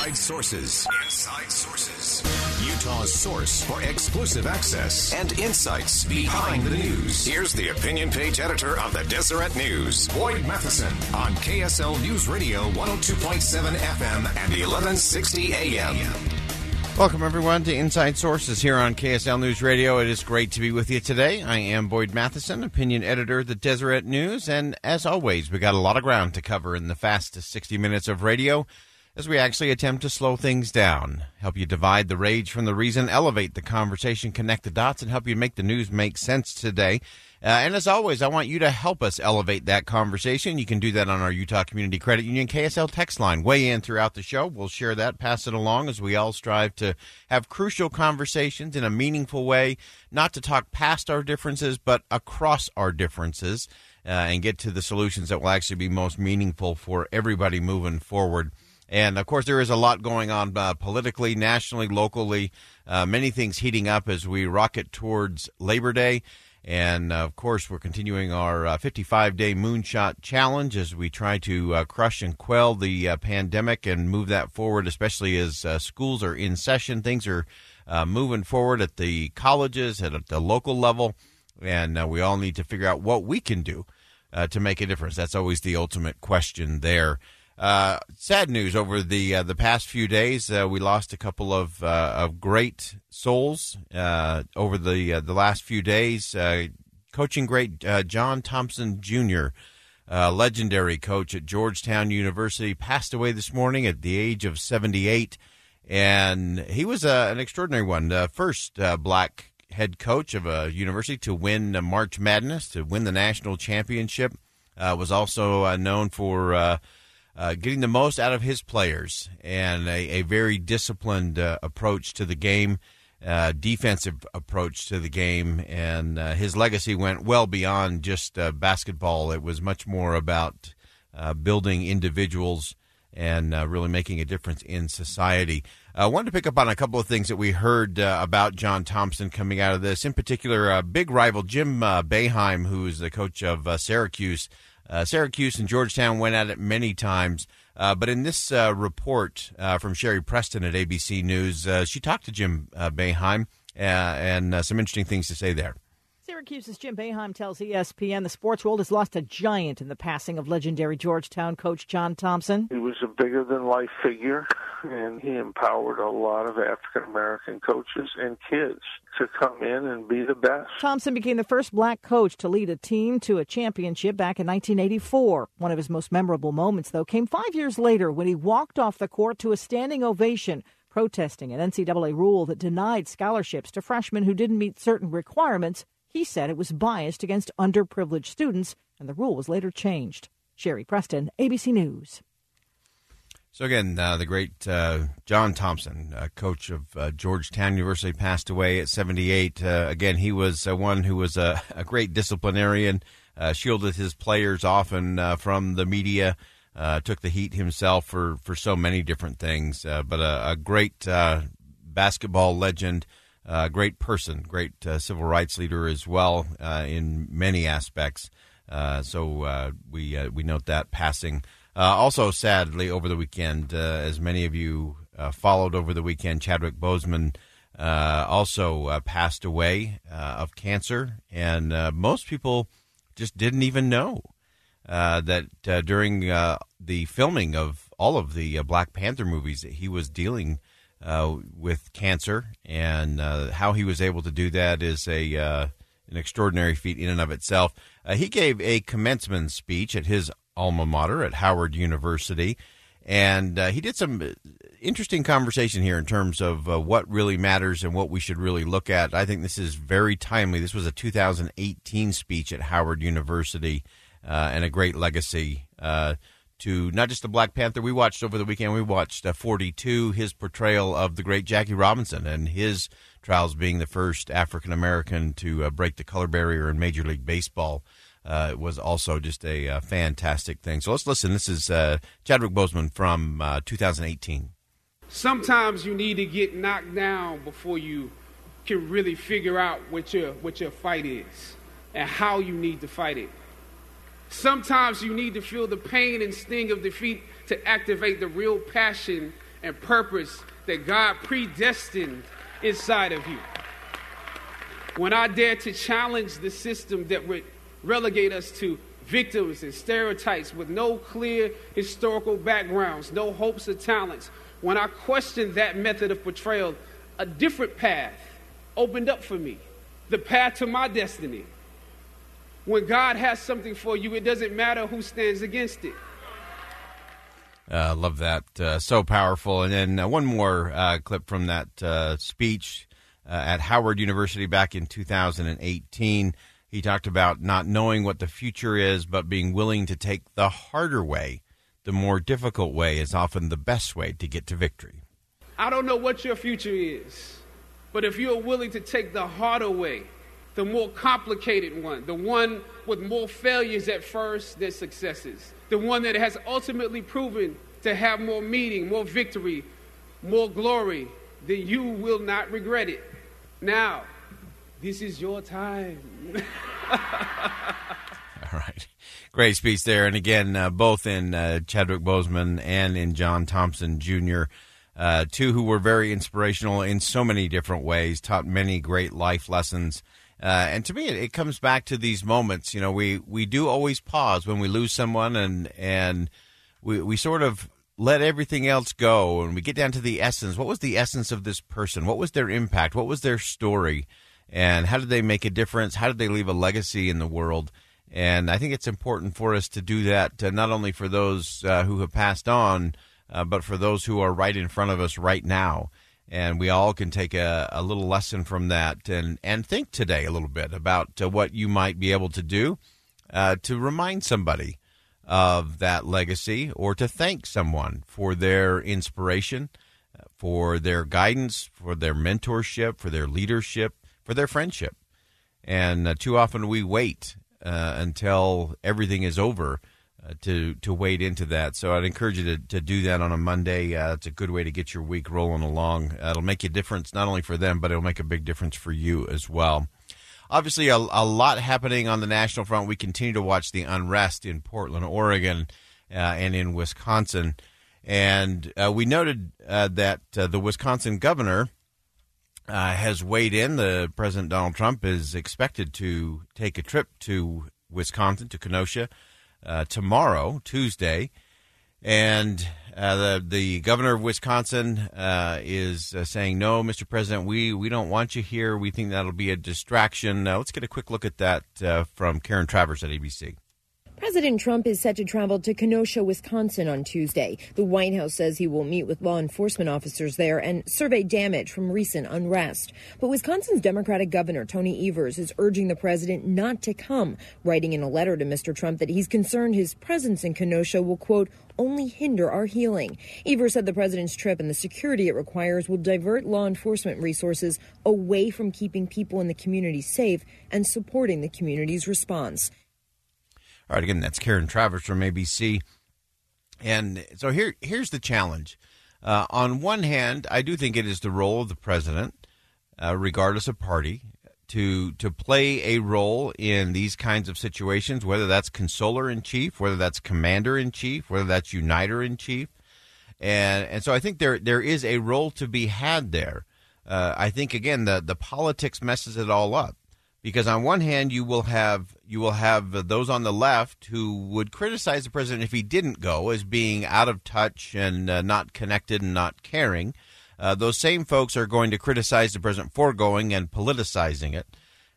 Inside Sources. Inside Sources. Utah's source for exclusive access and insights behind the news. Here's the opinion page editor of the Deseret News, Boyd Matheson, on KSL News Radio 102.7 FM and 1160 AM. Welcome, everyone, to Inside Sources here on KSL News Radio. It is great to be with you today. I am Boyd Matheson, opinion editor of the Deseret News, and as always, we got a lot of ground to cover in the fastest 60 minutes of radio as we actually attempt to slow things down, help you divide the rage from the reason, elevate the conversation, connect the dots, and help you make the news make sense today. Uh, and as always, I want you to help us elevate that conversation. You can do that on our Utah Community Credit Union KSL text line. Weigh in throughout the show. We'll share that, pass it along as we all strive to have crucial conversations in a meaningful way, not to talk past our differences, but across our differences, uh, and get to the solutions that will actually be most meaningful for everybody moving forward. And of course, there is a lot going on uh, politically, nationally, locally, uh, many things heating up as we rocket towards Labor Day. And uh, of course, we're continuing our 55 day moonshot challenge as we try to uh, crush and quell the uh, pandemic and move that forward, especially as uh, schools are in session. Things are moving forward at the colleges at the local level. And we all need to figure out what we can do to make a difference. That's always the ultimate question there. Uh, sad news over the uh, the past few days. Uh, we lost a couple of uh, of great souls uh, over the uh, the last few days. coaching great John Thompson Jr., legendary coach at Georgetown University, passed away this morning at the age of 78, and he was an extraordinary one. The first black head coach of a university to win March Madness, to win the national championship. was also known for uh, getting the most out of his players and a, a very disciplined uh, approach to the game, uh, defensive approach to the game. And uh, his legacy went well beyond just uh, basketball. It was much more about uh, building individuals and really making a difference in society. I wanted to pick up on a couple of things that we heard about John Thompson coming out of this. In particular, a big rival Jim Boeheim, who is the coach of Syracuse. Uh, Syracuse and Georgetown went at it many times. Uh, but in this uh, report uh, from Sherri Preston at ABC News, uh, she talked to Jim uh, Boeheim and some interesting things to say there. Syracuse's Jim Boeheim tells ESPN the sports world has lost a giant in the passing of legendary Georgetown coach John Thompson. He was a bigger than life figure, and he empowered a lot of African American coaches and kids to come in and be the best. Thompson became the first black coach to lead a team to a championship back in 1984. One of his most memorable moments, though, came five years later when he walked off the court to a standing ovation protesting an NCAA rule that denied scholarships to freshmen who didn't meet certain requirements he said it was biased against underprivileged students, and the rule was later changed. Sherri Preston, ABC News. So again, uh, the great uh, John Thompson, uh, coach of uh, Georgetown University, passed away at 78. Uh, again, he was uh, one who was a, a great disciplinarian, shielded his players often from the media, took the heat himself for, for so many different things. but a, a great basketball legend, uh, great person, great uh, civil rights leader as well uh, in many aspects. Uh, so uh, we uh, we note that passing. also, sadly, over the weekend, as many of you followed over the weekend, Chadwick Boseman also passed away of cancer, and most people just didn't even know that during the filming of all of the Black Panther movies he was dealing uh, with cancer, and uh, how he was able to do that is a uh, an extraordinary feat in and of itself. Uh, he gave a commencement speech at his alma mater at Howard University, and uh, he did some interesting conversation here in terms of uh, what really matters and what we should really look at. I think this is very timely. This was a 2018 speech at Howard University, and a great legacy to not just the Black Panther. We watched over the weekend. We watched uh, 42, his portrayal of the great Jackie Robinson and his trials being the first African American to uh, break the color barrier in Major League Baseball. Uh, was also just a uh, fantastic thing. So let's listen. This is uh, Chadwick Boseman from uh, 2018. Sometimes you need to get knocked down before you can really figure out what your what your fight is and how you need to fight it. Sometimes you need to feel the pain and sting of defeat to activate the real passion and purpose that God predestined inside of you. When I dare to challenge the system that would relegate us to victims and stereotypes with no clear historical backgrounds, no hopes or talents, when I questioned that method of portrayal, a different path opened up for me the path to my destiny. When God has something for you, it doesn't matter who stands against it. Uh, love that. Uh, so powerful. And then uh, one more uh, clip from that uh, speech uh, at Howard University back in 2018. He talked about not knowing what the future is, but being willing to take the harder way. The more difficult way is often the best way to get to victory. I don't know what your future is, but if you're willing to take the harder way, the more complicated one, the one with more failures at first than successes, the one that has ultimately proven to have more meaning, more victory, more glory, then you will not regret it. Now, this is your time. All right. Great speech there. And again, uh, both in uh, Chadwick Boseman and in John Thompson Jr., uh, two who were very inspirational in so many different ways, taught many great life lessons. Uh, and to me, it, it, comes back to these moments. You know, we, we do always pause when we lose someone, and and we we sort of let everything else go, and we get down to the essence. What was the essence of this person? What was their impact? What was their story? And how did they make a difference? How did they leave a legacy in the world? And I think it's important for us to do that, uh, not only for those uh, who have passed on, uh, but for those who are right in front of us right now and we all can take a, a little lesson from that and, and think today a little bit about uh, what you might be able to do uh, to remind somebody of that legacy or to thank someone for their inspiration, uh, for their guidance, for their mentorship, for their leadership, for their friendship. And uh, too often we wait uh, until everything is over uh, to to wade into that. So I'd encourage you to, to do that on a Monday. Uh, it's a good way to get your week rolling along. Uh, it'll make a difference not only for them, but it'll make a big difference for you as well. Obviously, a, a lot happening on the national front. We continue to watch the unrest in Portland, Oregon, uh, and in Wisconsin. And uh, we noted that the Wisconsin governor has weighed in. The President Donald Trump is expected to take a trip to Wisconsin, to Kenosha uh, tomorrow, Tuesday, and uh, the the governor of Wisconsin uh, is uh, saying, "No, Mr. President, we we don't want you here. We think that'll be a distraction." Let's get a quick look at that uh, from Karen Travers at ABC. President Trump is set to travel to Kenosha, Wisconsin on Tuesday. The White House says he will meet with law enforcement officers there and survey damage from recent unrest. But Wisconsin's Democratic Governor Tony Evers is urging the president not to come, writing in a letter to Mr. Trump that he's concerned his presence in Kenosha will, quote, only hinder our healing. Evers said the president's trip and the security it requires will divert law enforcement resources away from keeping people in the community safe and supporting the community's response. All right, again, that's Karen Travers from ABC. And so here, here's the challenge. Uh, on one hand, I do think it is the role of the president, uh, regardless of party, to to play a role in these kinds of situations, whether that's consoler in chief, whether that's commander in chief, whether that's uniter in chief, and and so I think there there is a role to be had there. Uh, I think again the the politics messes it all up because on one hand you will have you will have those on the left who would criticize the president if he didn't go as being out of touch and uh, not connected and not caring. Uh, those same folks are going to criticize the president for going and politicizing it.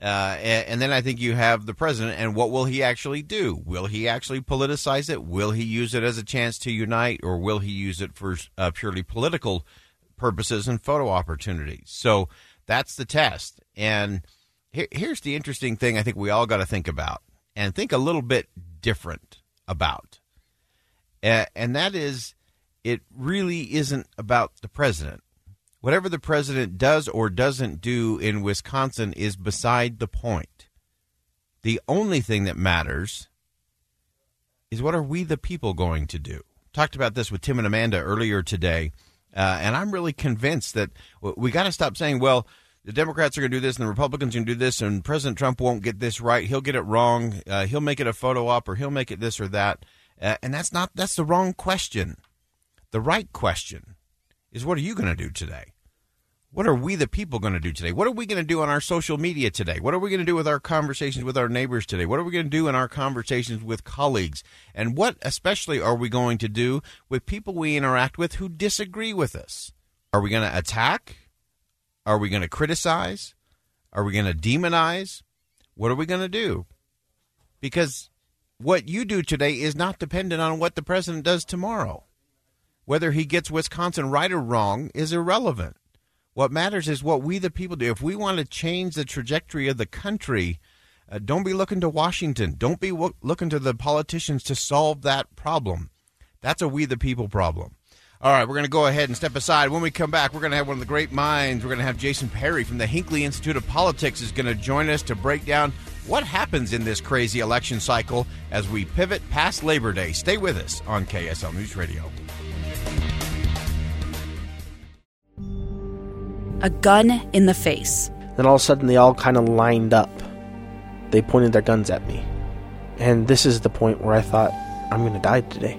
Uh, and, and, then I think you have the president, and what will he actually do? Will he actually politicize it? Will he use it as a chance to unite, or will he use it for uh, purely political purposes and photo opportunities? So that's the test. And here, here's the interesting thing I think we all got to think about and think a little bit different about. uh, and that is it really isn't about the president. Whatever the president does or doesn't do in Wisconsin is beside the point. The only thing that matters is what are we, the people, going to do? Talked about this with Tim and Amanda earlier today, uh, and I'm really convinced that we got to stop saying, well, the Democrats are going to do this and the Republicans are going to do this, and President Trump won't get this right. He'll get it wrong. Uh, he'll make it a photo op or he'll make it this or that. Uh, and that's not, that's the wrong question. The right question is what are you going to do today? What are we, the people, going to do today? What are we going to do on our social media today? What are we going to do with our conversations with our neighbors today? What are we going to do in our conversations with colleagues? And what, especially, are we going to do with people we interact with who disagree with us? Are we going to attack? Are we going to criticize? Are we going to demonize? What are we going to do? Because what you do today is not dependent on what the president does tomorrow. Whether he gets Wisconsin right or wrong is irrelevant. What matters is what we, the people, do. If we want to change the trajectory of the country, uh, don't be looking to Washington. Don't be looking to the politicians to solve that problem. That's a we, the people problem. All right, we're going to go ahead and step aside. When we come back, we're going to have one of the great minds. We're going to have Jason Perry from the Hinckley Institute of Politics is going to join us to break down what happens in this crazy election cycle as we pivot past Labor Day. Stay with us on KSL News Radio. A gun in the face. Then all of a sudden, they all kind of lined up. They pointed their guns at me. And this is the point where I thought, I'm going to die today